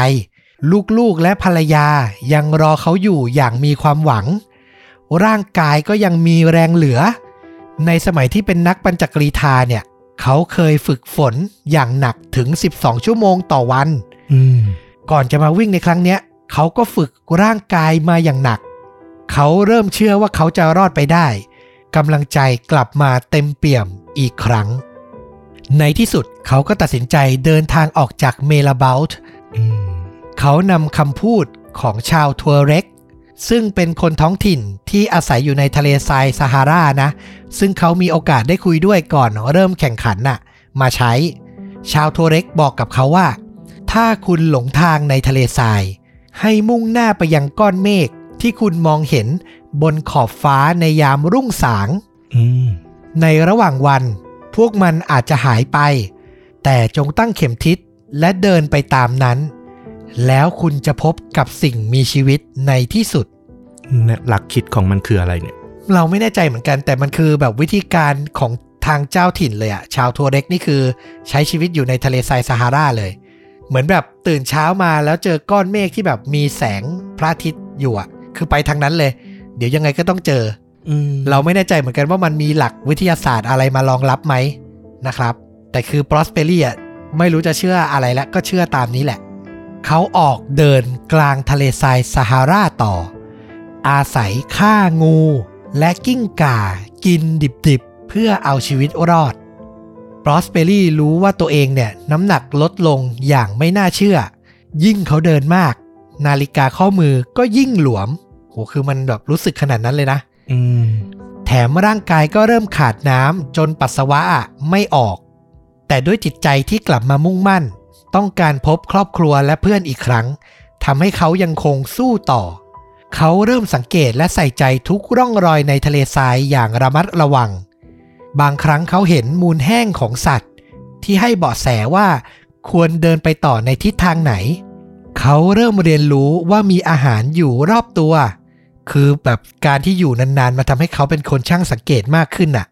ลูกๆและภรรยายังรอเขาอยู่อย่างมีความหวัง ร่างกายก็ยังมีแรงเหลือ ในสมัยที่เป็นนักปัญจกรีธาเนี่ย เขาเคยฝึกฝนอย่างหนักถึง 12 ชั่วโมงต่อวันอืมก่อนจะมาวิ่งในครั้งเนี้ยเขาก็ฝึกร่างกายมาอย่างหนัก เขาเริ่มเชื่อว่าเขาจะรอดไปได้กำลังใจกลับมาเต็มเปี่ยมอีกครั้ง ในที่สุดเขาก็ตัดสินใจเดินทางออกจากเมลาเบลต์อืมเขานำคำพูดของชาวทัวเร็ก ซึ่งเป็นคนท้องถิ่นที่อาศัยอยู่ในทะเลทรายซาฮารานะ ซึ่งเขามีโอกาสได้คุยด้วยก่อนเริ่มแข่งขันน่ะ มาใช้ ชาวทัวเร็กบอกกับเขาว่า ถ้าคุณหลงทางในทะเลทราย ให้มุ่งหน้าไปยังก้อนเมฆที่คุณมองเห็นบนขอบฟ้าในยามรุ่งสางอืมในระหว่างวัน พวกมันอาจจะหายไป แต่จงตั้งเข็มทิศและเดินไปตามนั้น แล้วคุณจะพบกับสิ่งมีชีวิตในที่สุดเนี่ยหลักคิดของมันคืออะไรเนี่ย เราไม่แน่ใจเหมือนกัน แต่มันคือแบบวิธีการของทางเจ้าถิ่นเลยอะชาวทัวเร็กนี่คือใช้ชีวิตอยู่ในทะเลทรายซาฮาราเลย เหมือนแบบตื่นเช้ามาแล้วเจอก้อนเมฆที่แบบมีแสงพระอาทิตย์อยู่อะคือไปทางนั้นเลย เดี๋ยวยังไงก็ต้องเจออืม เราไม่แน่ใจเหมือนกันว่ามันมีหลักวิทยาศาสตร์อะไรมารองรับไหมนะครับ แต่คือปรอสเปรีอะไม่รู้จะเชื่ออะไรแล้วก็เชื่อตามนี้แหละ เขาออกเดินกลางทะเลทรายซาฮาราต่อ อาศัยฆ่างู และกิ้งก่ากินดิบๆ เพื่อเอาชีวิตรอดปรอสเปรี่รู้ว่าตัวเองเนี่ยน้ำหนักลดลงอย่างไม่น่าเชื่อ ยิ่งเขาเดินมาก นาฬิกาข้อมือก็ยิ่งหลวมโหคือมันแบบรู้สึกขนาดนั้นเลยนะ แถมร่างกายก็เริ่มขาดน้ำจนปัสสาวะอะไม่ออก แต่ด้วยจิตใจที่กลับมามุ่งมั่น ต้องการพบครอบครัวและเพื่อนอีกครั้งทำให้เขายังคงสู้ต่อ เขาเริ่มสังเกตและใส่ใจทุกร่องรอยในทะเลทรายอย่างระมัดระวัง บางครั้งเขาเห็นมูลแห้งของสัตว์ ที่ให้เบาะแสว่าควรเดินไปต่อในทิศทางไหน เขาเริ่มเรียนรู้ว่ามีอาหารอยู่รอบตัว คือแบบการที่อยู่นานๆ มาทำให้เขาเป็นคนช่างสังเกตมากขึ้นน่ะ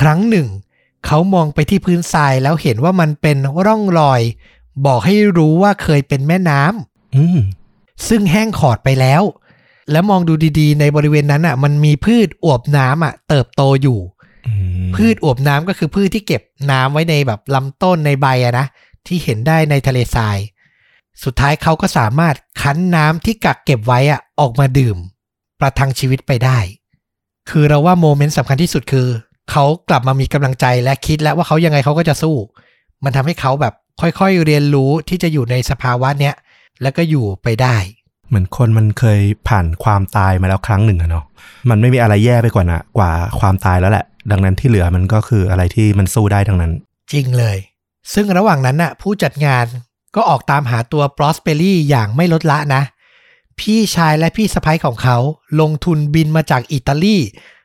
ครั้งหนึ่ง เขามองไปที่พื้นทรายแล้วเห็นว่ามันเป็นร่องรอย บอกให้รู้ว่าเคยเป็นแม่น้ำอืมซึ่งแห้งขอดไปแล้ว แล้วมองดูดีๆ ในบริเวณนั้นอะ มันมีพืชอวบน้ำอะ เติบโตอยู่อืมพืชอวบน้ำก็คือพืชที่เก็บน้ำไว้ในแบบลำต้นในใบอะนะที่เห็นได้ในทะเลทราย สุดท้ายเขาก็สามารถคั้นน้ำที่กักเก็บไว้อะออกมาดื่ม ประทังชีวิตไปได้ คือเราว่าโมเมนต์สำคัญที่สุดคือ เขากลับมามีกำลังใจและคิดแล้วว่าเขายังไงเขาก็จะสู้ มันทำให้เขาแบบค่อยๆเรียนรู้ที่จะอยู่ในสภาวะเนี้ยแล้วก็อยู่ไปได้ เหมือนคนมันเคยผ่านความตายมาแล้วครั้งหนึ่งอะเนาะมันไม่มีอะไรแย่ไปกว่านะกว่าความตายแล้วแหละ ดังนั้นที่เหลือมันก็คืออะไรที่มันสู้ได้ทั้งนั้น จริงเลย ซึ่งระหว่างนั้นน่ะ ผู้จัดงานก็ออกตามหาตัวปรอสเปอรี่อย่างไม่ลดละนะ พี่ชายและพี่สะใภ้ของเขาลงทุนบินมาจากอิตาลี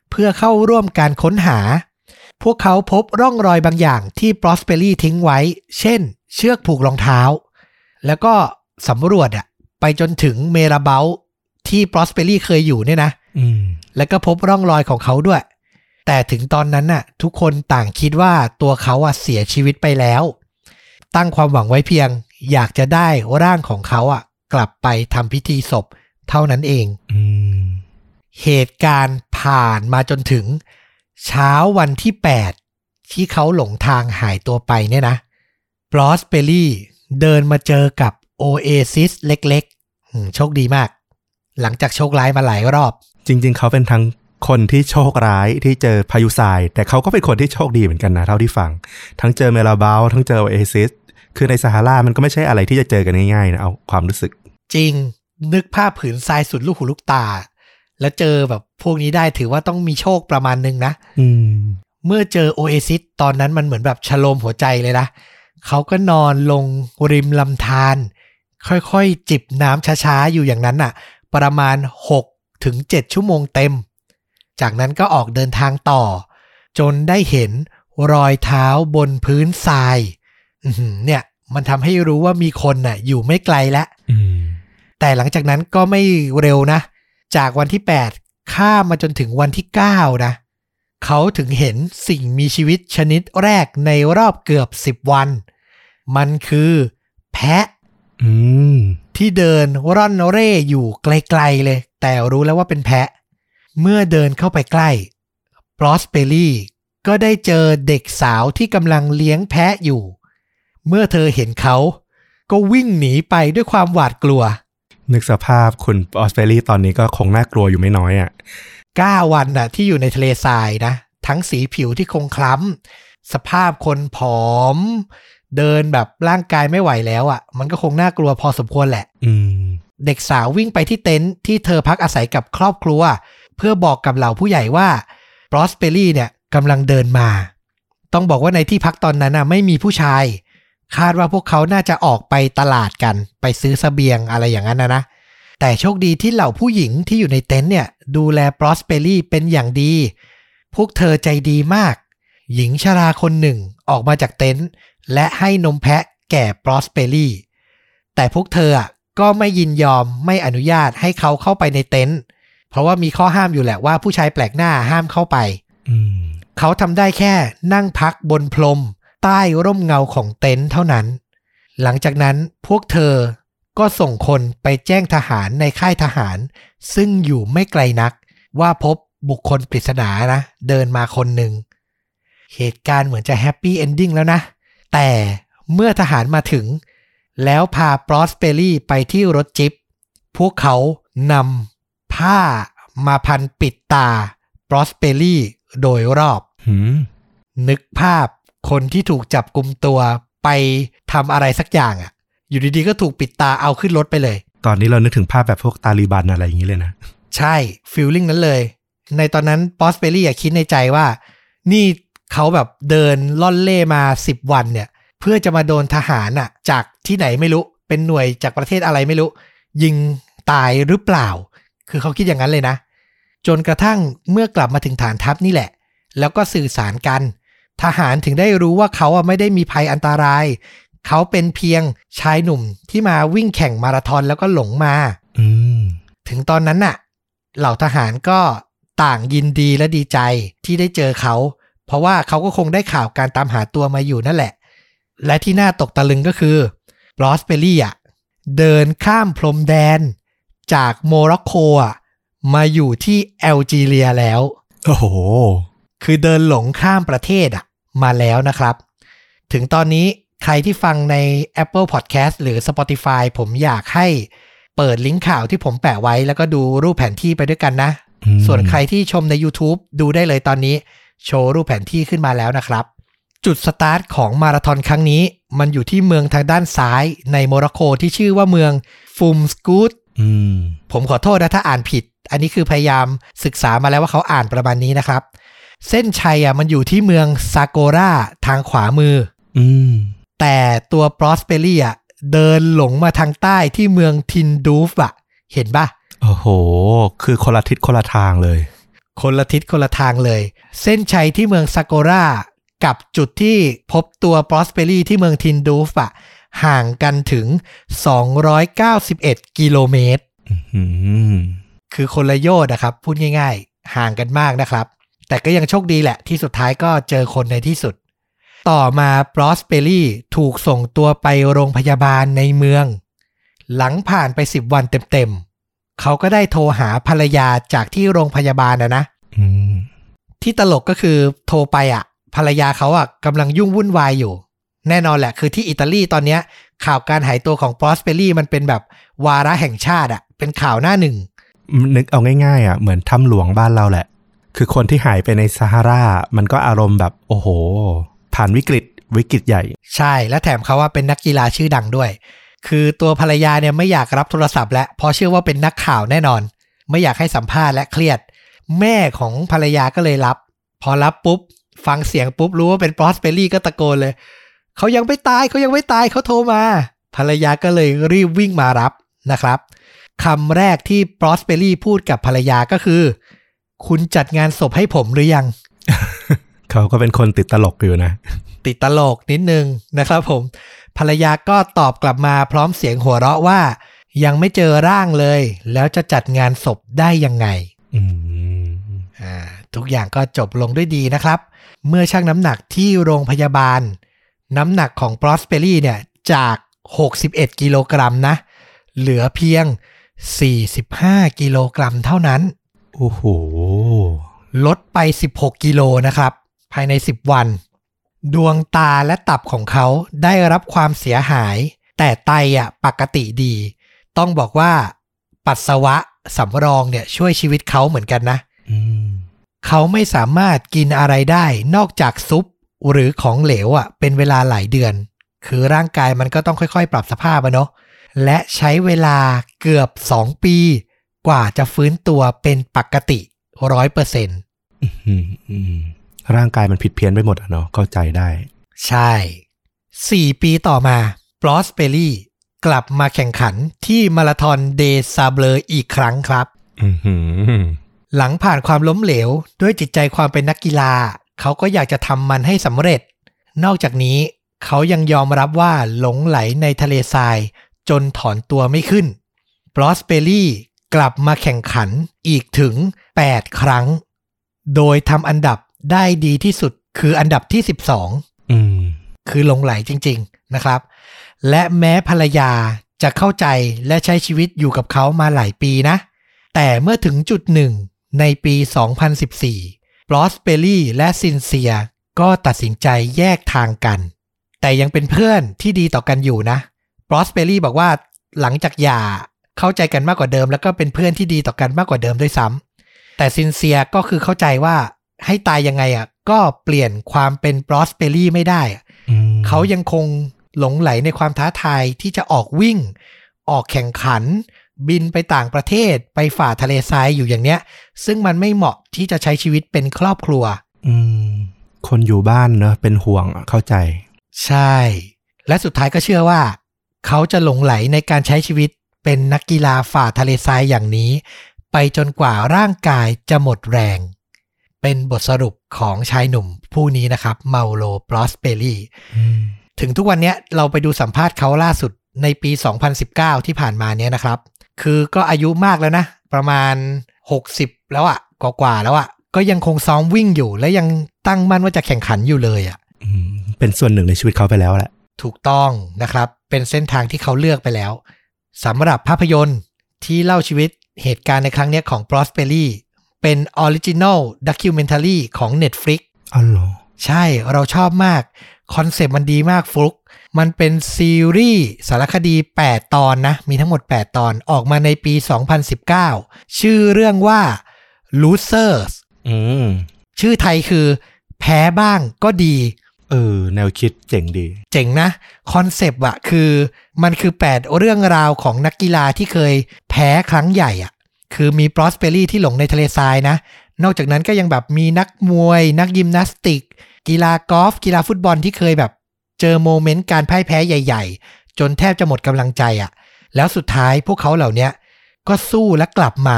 เพื่อเข้าร่วมการค้นหา พวกเขาพบร่องรอยบางอย่างที่ปรอสเปอรี่ทิ้งไว้ เช่น เชือกผูกรองเท้า แล้วก็สำรวจอะไปจนถึง marabout ที่ปรอสเปอรี่เคยอยู่เนี่ยนะอืมแล้วก็พบร่องรอยของเขาด้วย แต่ถึงตอนนั้นน่ะ ทุกคนต่างคิดว่าตัวเขาอะเสียชีวิตไปแล้ว ตั้งความหวังไว้เพียง อยากจะได้ร่างของเขาอะ กลับไปทำพิธีศพเท่านั้นเองอืมเหตุการณ์ผ่านมาจนถึง เช้าวันที่ 8 ที่เขาหลงทางหายตัวไปเนี่ยนะบรอสเปอรี่เดินมาเจอกับโอเอซิสเล็กๆอืมโชคดีมาก หลังจากโชคร้ายมาหลายรอบ จริง ๆ เขาเป็นทั้งคนที่โชคร้ายที่เจอพายุทราย แต่เขาก็เป็นคนที่โชคดีเหมือนกันนะ เท่าที่ฟัง ทั้งเจอ marabout ทั้งเจอโอเอซิสคือในซาฮารามันก็ไม่ใช่อะไรที่จะเจอกันง่ายๆนะเอาความรู้สึก จริง นึกภาพผืนทรายสุดลูกหูลูกตา แล้วเจอแบบพวกนี้ได้ถือว่าต้องมีโชคประมาณนึงนะอืมเมื่อเจอโอเอซิสตอนนั้นมันเหมือนแบบชโลมหัวใจเลยนะเขาก็นอนลงริมลำธารค่อยๆ จิบน้ำช้าๆ อยู่อย่างนั้นน่ะ ประมาณ 6 ถึง 7 ชั่วโมงเต็ม จากนั้นก็ออกเดินทางต่อ จนได้เห็นรอยเท้าบนพื้นทรายอื้อหือเนี่ย มันทำให้รู้ว่ามีคนน่ะ อยู่ไม่ไกลแล้วอืม แต่หลังจากนั้นก็ไม่เร็วนะ จากวันที่ 8 ข้ามมาจนถึงวันที่ 9 นะ เขาถึงเห็นสิ่งมีชีวิตชนิดแรกในรอบเกือบ 10 วัน มันคือแพะอืมที่เดินร่อนเร่อยู่ไกลๆเลย แต่รู้แล้วว่าเป็นแพะ เมื่อเดินเข้าไปใกล้ปรอสเปอรี่ก็ได้เจอเด็กสาวที่กำลังเลี้ยงแพะอยู่ เมื่อเธอเห็นเขา ก็วิ่งหนีไปด้วยความหวาดกลัว นึกสภาพคุณออสเตรเลียตอนนี้ก็คงน่ากลัวอยู่ไม่น้อยอะ9วันน่ะที่อยู่ในทะเลทรายนะ ทั้งสีผิวที่คงคล้ำ สภาพคนผอม เดินแบบร่างกายไม่ไหวแล้วอะ มันก็คงน่ากลัวพอสมควรแหละ อืม เด็กสาววิ่งไปที่เต็นท์ที่เธอพักอาศัยกับครอบครัว เพื่อบอกกับเหล่าผู้ใหญ่ว่าบรอสเปอรี่เนี่ยกำลังเดินมา ต้องบอกว่าในที่พักตอนนั้นน่ะไม่มีผู้ชาย คาดว่าพวกเขาน่าจะออกไปตลาดกัน ไปซื้อสเสบียงอะไรอย่างนั้นนะนะ แต่โชคดีที่เหล่าผู้หญิงที่อยู่ในเต็นท์เนี่ย ดูแลบรอสเปอรี่เป็นอย่างดี พวกเธอใจดีมาก หญิงชราคนหนึ่งออกมาจากเต็นท์และให้นมแพะแก่บรอสเปอรี่ แต่พวกเธออะก็ไม่ยินยอมไม่อนุญาตให้เขาเข้าไปในเต็นท์เพราะว่ามีข้อห้ามอยู่แหละว่าผู้ชายแปลกหน้าห้ามเข้าไปอืมเขาทำได้แค่นั่งพักบนพรม ใต้ร่มเงาของเต็นท์เท่านั้น หลังจากนั้นพวกเธอก็ส่งคนไปแจ้งทหารในค่ายทหาร ซึ่งอยู่ไม่ไกลนัก ว่าพบบุคคลปริศนานะ เดินมาคนหนึ่ง เหตุการณ์เหมือนจะ happy ending แล้วนะ แต่เมื่อทหารมาถึง แล้วพาปรอสเปอรี่ไปที่รถจี๊ปพวกเขานำผ้ามาพันปิดตาปรอสเปอรี่โดยรอบหืมนึกภาพ คนที่ถูกจับกุมตัวไปทำอะไรสักอย่างอะ่ะ อยู่ดีๆก็ถูกปิดตาเอาขึ้นรถไปเลย ตอนนี้เรานึกถึงภาพแบบพวกตาลีบันอะไรอย่างนี้เลยนะ ใช่ฟิลลิ่งนั้นเลย ในตอนนั้นปอสเปอรี่อะคิดในใจว่า นี่เขาแบบเดินล่อนเล่มา 10 วันเนี่ย เพื่อจะมาโดนทหารอะ จากที่ไหนไม่รู้เป็นหน่วยจากประเทศอะไรไม่รู้ ยิงตายหรือเปล่า คือเขาคิดอย่างนั้นเลยนะ จนกระทั่งเมื่อกลับมาถึงฐานทัพนี่แหละ แล้วก็สื่อสารกัน ทหารถึงได้รู้ว่าเขาอะไม่ได้มีภัยอันตราย เขาเป็นเพียงชายหนุ่มที่มาวิ่งแข่งมาราธอนแล้วก็หลงมาอืมถึงตอนนั้นน่ะ เหล่าทหารก็ต่างยินดีและดีใจที่ได้เจอเขา เพราะว่าเขาก็คงได้ข่าวการตามหาตัวมาอยู่นั่นแหละ และที่น่าตกตะลึงก็คือบรอสเปอรี่อะเดินข้ามพรมแดน จากโมร็อกโกอะมาอยู่ที่แอลจีเรียแล้ว โอ้โห คือเดินหลงข้ามประเทศอะมาแล้วนะครับ ถึงตอนนี้ใครที่ฟังใน Apple Podcast หรือ Spotify ผมอยากให้เปิดลิงก์ข่าวที่ผมแปะไว้ แล้วก็ดูรูปแผนที่ไปด้วยกันนะอืมส่วนใครที่ชมใน YouTube ดูได้เลยตอนนี้ โชว์รูปแผนที่ขึ้นมาแล้วนะครับ จุดสตาร์ทของมาราธอนครั้งนี้ มันอยู่ที่เมืองทางด้านซ้ายในโมร็อกโกที่ชื่อว่าเมืองฟูมสกูตอืมผมขอโทษนะถ้าอ่านผิด อันนี้คือพยายามศึกษามาแล้วว่าเขาอ่านประมาณนี้นะครับ เส้นชัยอะมันอยู่ที่เมืองซาโกราทางขวามือ อืม แต่ตัวปรอสเปอรี่อะเดินหลงมาทางใต้ที่เมืองทินดูฟอะ เห็นปะโอ้โห คือคนละทิศคนละทางเลย คนละทิศคนละทางเลย เส้นชัยที่เมืองซาโกรากับจุดที่พบตัวปรอสเปอรี่ที่เมืองทินดูฟอะ ห่างกันถึง 291 กิโลเมตรอืมคือคนละโยชน์นะครับ พูดง่าย ๆ ห่างกันมากนะครับ แต่ก็ยังโชคดีแหละที่สุดท้ายก็เจอคนในที่สุด ต่อมาปรอสเปอรี่ถูกส่งตัวไปโรงพยาบาลในเมือง หลังผ่านไป10วันเต็มๆ เขาก็ได้โทรหาภรรยาจากที่โรงพยาบาลนะนะอืมที่ตลกก็คือโทรไปอะ ภรรยาเขาอะกำลังยุ่งวุ่นวายอยู่ แน่นอนแหละ คือที่อิตาลีตอนเนี้ย ข่าวการหายตัวของปรอสเปอรี่มันเป็นแบบวาระแห่งชาติอะ เป็นข่าวหน้าหนึ่งนึกเอาง่ายๆอะเหมือนถ้ำหลวงบ้านเราแหละ คือคนที่หายไปในซาฮารา มันก็อารมณ์แบบโอ้โห ผ่านวิกฤตวิกฤตใหญ่ ใช่และแถมเขาว่าเป็นนักกีฬาชื่อดังด้วย คือตัวภรรยาเนี่ยไม่อยากรับโทรศัพท์แล้วเพราะเชื่อว่าเป็นนักข่าวแน่นอน ไม่อยากให้สัมภาษณ์และเครียด แม่ของภรรยาก็เลยรับ พอรับปุ๊บ ฟังเสียงปุ๊บรู้ว่าเป็นปรอสเปอรี่ก็ตะโกนเลยเขายังไม่ตายเขายังไม่ตายเขาโทรมา ภรรยาก็เลยรีบวิ่งมารับนะครับคำแรกที่ปรอสเปอรี่พูดกับภรรยาก็คือ คุณจัดงานศพให้ผมหรือยัง เขาก็เป็นคนติดตลกอยู่นะ ติดตลกนิดนึงนะครับผม ภรรยาก็ตอบกลับมาพร้อมเสียงหัวเราะว่า ยังไม่เจอร่างเลย แล้วจะจัดงานศพได้ยังไงอืมอ่าทุกอย่างก็จบลงด้วยดีนะครับ เมื่อชั่งน้ำหนักที่โรงพยาบาล น้ำหนักของปรอสเปอรี่เนี่ยจาก 61 กิโลกรัมนะ เหลือเพียง 45 กิโลกรัมเท่านั้น โอ้โห ลดไป 16 กิโลนะครับ ภายใน 10 วัน ดวงตาและตับของเขาได้รับความเสียหาย แต่ไตอะปกติดี ต้องบอกว่าปัสสาวะสำรองเนี่ยช่วยชีวิตเขาเหมือนกันนะอืมเขาไม่สามารถกินอะไรได้นอกจากซุปหรือของเหลวอะเป็นเวลาหลายเดือน คือร่างกายมันก็ต้องค่อยๆ ปรับสภาพอะเนาะและใช้เวลาเกือบ 2 ปี กว่าจะฟื้นตัวเป็นปกติ ร้อยเปอร์เซ็นต์อืมอืมร่างกายมันผิดเพี้ยนไปหมดอะเนาะเข้าใจได้ ใช่4ปีต่อมาปรอสเปอรี่กลับมาแข่งขันที่มาราธอนเดซาเบลอีกครั้งครับอือหือหลังผ่านความล้มเหลว ด้วยจิตใจความเป็นนักกีฬา เขาก็อยากจะทำมันให้สำเร็จ นอกจากนี้เขายังยอมรับว่าหลงใหลในทะเลทราย จนถอนตัวไม่ขึ้นปรอสเปอรี่ กลับมาแข่งขันอีกถึง 8 ครั้ง โดยทำอันดับได้ดีที่สุดคืออันดับที่ 12อืมคือหลงใหลจริง ๆนะครับ และแม้ภรรยาจะเข้าใจและใช้ชีวิตอยู่กับเขามาหลายปีนะ แต่เมื่อถึงจุดหนึ่งในปี 2014 ปรอสเปอรี่และซินเซียก็ตัดสินใจแยกทางกัน แต่ยังเป็นเพื่อนที่ดีต่อกันอยู่นะปรอสเปอรี่บอกว่าหลังจากหย่า เข้าใจกันมากกว่าเดิม แล้วก็เป็นเพื่อนที่ดีต่อกันมากกว่าเดิมด้วยซ้ำแต่ซินเซียก็คือเข้าใจว่าให้ตายยังไงอะก็เปลี่ยนความเป็นปรอสเปอรี่ไม่ได้อะอืมเขายังคงหลงใหลในความท้าทายที่จะออกวิ่ง ออกแข่งขัน บินไปต่างประเทศไปฝ่าทะเลทรายอยู่อย่างเนี้ย ซึ่งมันไม่เหมาะที่จะใช้ชีวิตเป็นครอบครัว อืม คนอยู่บ้านเนอะเป็นห่วงอะเข้าใจ ใช่ และสุดท้ายก็เชื่อว่า เขาจะหลงไหลในการใช้ชีวิต เป็นนักกีฬาฝ่าทะเลทรายอย่างนี้ ไปจนกว่าร่างกายจะหมดแรง เป็นบทสรุปของชายหนุ่มผู้นี้นะครับเมาโลปลอสเปรี่อืมถึงทุกวันเนี้ยเราไปดูสัมภาษณ์เขาล่าสุดในปี 2019 ที่ผ่านมาเนี้ยนะครับ คือก็อายุมากแล้วนะ ประมาณ 60 แล้วอะกว่าๆแล้วอะก็ยังคงซ้อมวิ่งอยู่ และยังตั้งมั่นว่าจะแข่งขันอยู่เลยอะอืมเป็นส่วนหนึ่งในชีวิตเขาไปแล้วแหละ ถูกต้องนะครับ เป็นเส้นทางที่เขาเลือกไปแล้ว สำหรับภาพยนตร์ที่เล่าชีวิตเหตุการณ์ในครั้งเนี้ยของ ปรอสเปอรี่เป็น original documentary ของ Netflix อ๋อเหรอใช่เราชอบมาก concept มันดีมากฟลุก มันเป็นซีรีส์สารคดี 8 ตอนนะ มีทั้งหมด 8 ตอนออกมาในปี 2019 ชื่อเรื่องว่า Losers อืมชื่อไทยคือ แพ้บ้างก็ดี เออ แนวคิดเจ๋งดี เจ๋งนะ concept อะคือมันคือ 8 เรื่องราวของนักกีฬาที่เคยแพ้ครั้งใหญ่อะคือมีปรอสเปอรี่ที่หลงในทะเลทรายนะ นอกจากนั้นก็ยังแบบมีนักมวย นักยิมนาสติก กีฬากอล์ฟกีฬาฟุตบอลที่เคยแบบ เจอ moment การพ่ายแพ้ใหญ่ ๆ จนแทบจะหมดกำลังใจอะแล้วสุดท้ายพวกเขาเหล่าเนี้ยก็สู้และกลับมา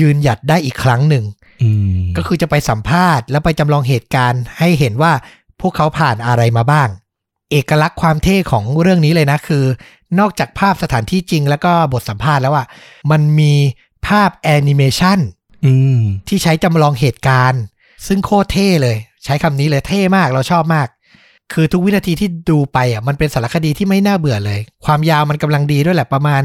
ยืนหยัดได้อีกครั้งหนึ่งอืมก็คือจะไปสัมภาษณ์แล้วไปจำลองเหตุการณ์ให้เห็นว่า พวกเขาผ่านอะไรมาบ้าง เอกลักษณ์ความเท่ของเรื่องนี้เลยนะคือ นอกจากภาพสถานที่จริงแล้วก็บทสัมภาษณ์แล้วอะมันมีภาพแอนิเมชันอืมที่ใช้จำลองเหตุการณ์ ซึ่งโคตรเท่เลย ใช้คำนี้เลยเท่มากเราชอบมาก คือทุกวินาทีที่ดูไปอะมันเป็นสารคดีที่ไม่น่าเบื่อเลย ความยาวมันกำลังดีด้วยแหละประมาณ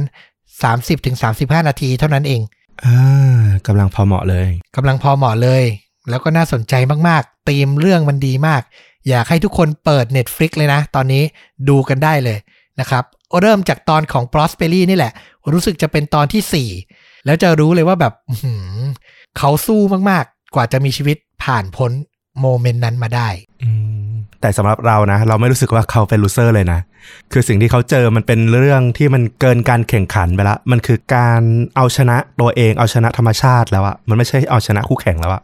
30-35 นาทีเท่านั้นเองอ่ากำลังพอเหมาะเลยกำลังพอเหมาะเลย แล้วก็น่าสนใจมากๆธีมเรื่องมันดีมาก อยากให้ทุกคนเปิด Netflix เลยนะ ตอนนี้ดูกันได้เลยนะครับเริ่มจากตอนของ p r o s p e r y นี่แหละ รู้สึกจะเป็นตอนที่ 4 แล้วจะรู้เลยว่าแบบอื้อหือเขาสู้มากๆ กว่าจะมีชีวิตผ่านพ้นโมเมนต์นั้นมาได้อืมแต่สำหรับเรานะ เราไม่รู้สึกว่าเขาเป็น loser เลยนะ คือสิ่งที่เขาเจอมันเป็นเรื่องที่มันเกินการแข่งขันไปละ มันคือการเอาชนะตัวเอง เอาชนะธรรมชาติแล้วอะมันไม่ใช่เอาชนะคู่แข่งแล้วอะ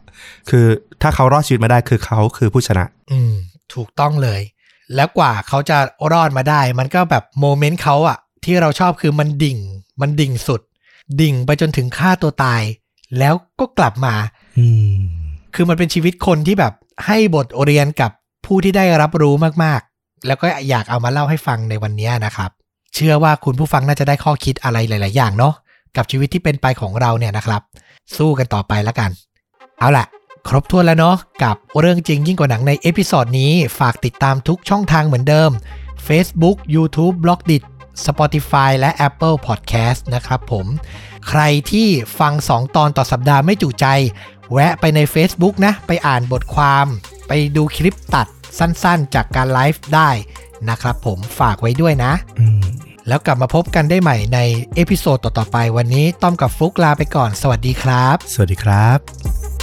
คือถ้าเขารอดชีวิตมาได้คือเขาคือผู้ชนะ อืม ถูกต้องเลย แล้วกว่าเขาจะรอดมาได้ มันก็แบบ moment เขาอะที่เราชอบคือมันดิ่ง มันดิ่งสุด ดิ่งไปจนถึงฆ่าตัวตาย แล้วก็กลับมาอืมคือมันเป็นชีวิตคนที่แบบให้บทเรียนกับผู้ที่ได้รับรู้มากๆ แล้วก็อยากเอามาเล่าให้ฟังในวันนี้นะครับ เชื่อว่าคุณผู้ฟังน่าจะได้ข้อคิดอะไรหลาย ๆ อย่างเนาะกับชีวิตที่เป็นไปของเราเนี่ยนะครับ สู้กันต่อไปแล้วกัน เอาล่ะ ครบถ้วนแล้วเนาะกับเรื่องจริงยิ่งกว่าหนังใน episode นี้ฝากติดตามทุกช่องทางเหมือนเดิม Facebook YouTube b l o g d i t Spotify และ Apple Podcast นะครับผม ใครที่ฟัง 2 ตอนต่อสัปดาห์ไม่จุใจ แวะไปใน Facebook นะ ไปอ่านบทความ ไปดูคลิปตัดสั้นๆ จากการไลฟ์ได้นะครับผมฝากไว้ด้วยนะอืมแล้วกลับมาพบกันได้ใหม่ใน episode ต่อๆไปวันนี้ต้อมกับฟลุกลาไปก่อน สวัสดีครับ สวัสดีครับ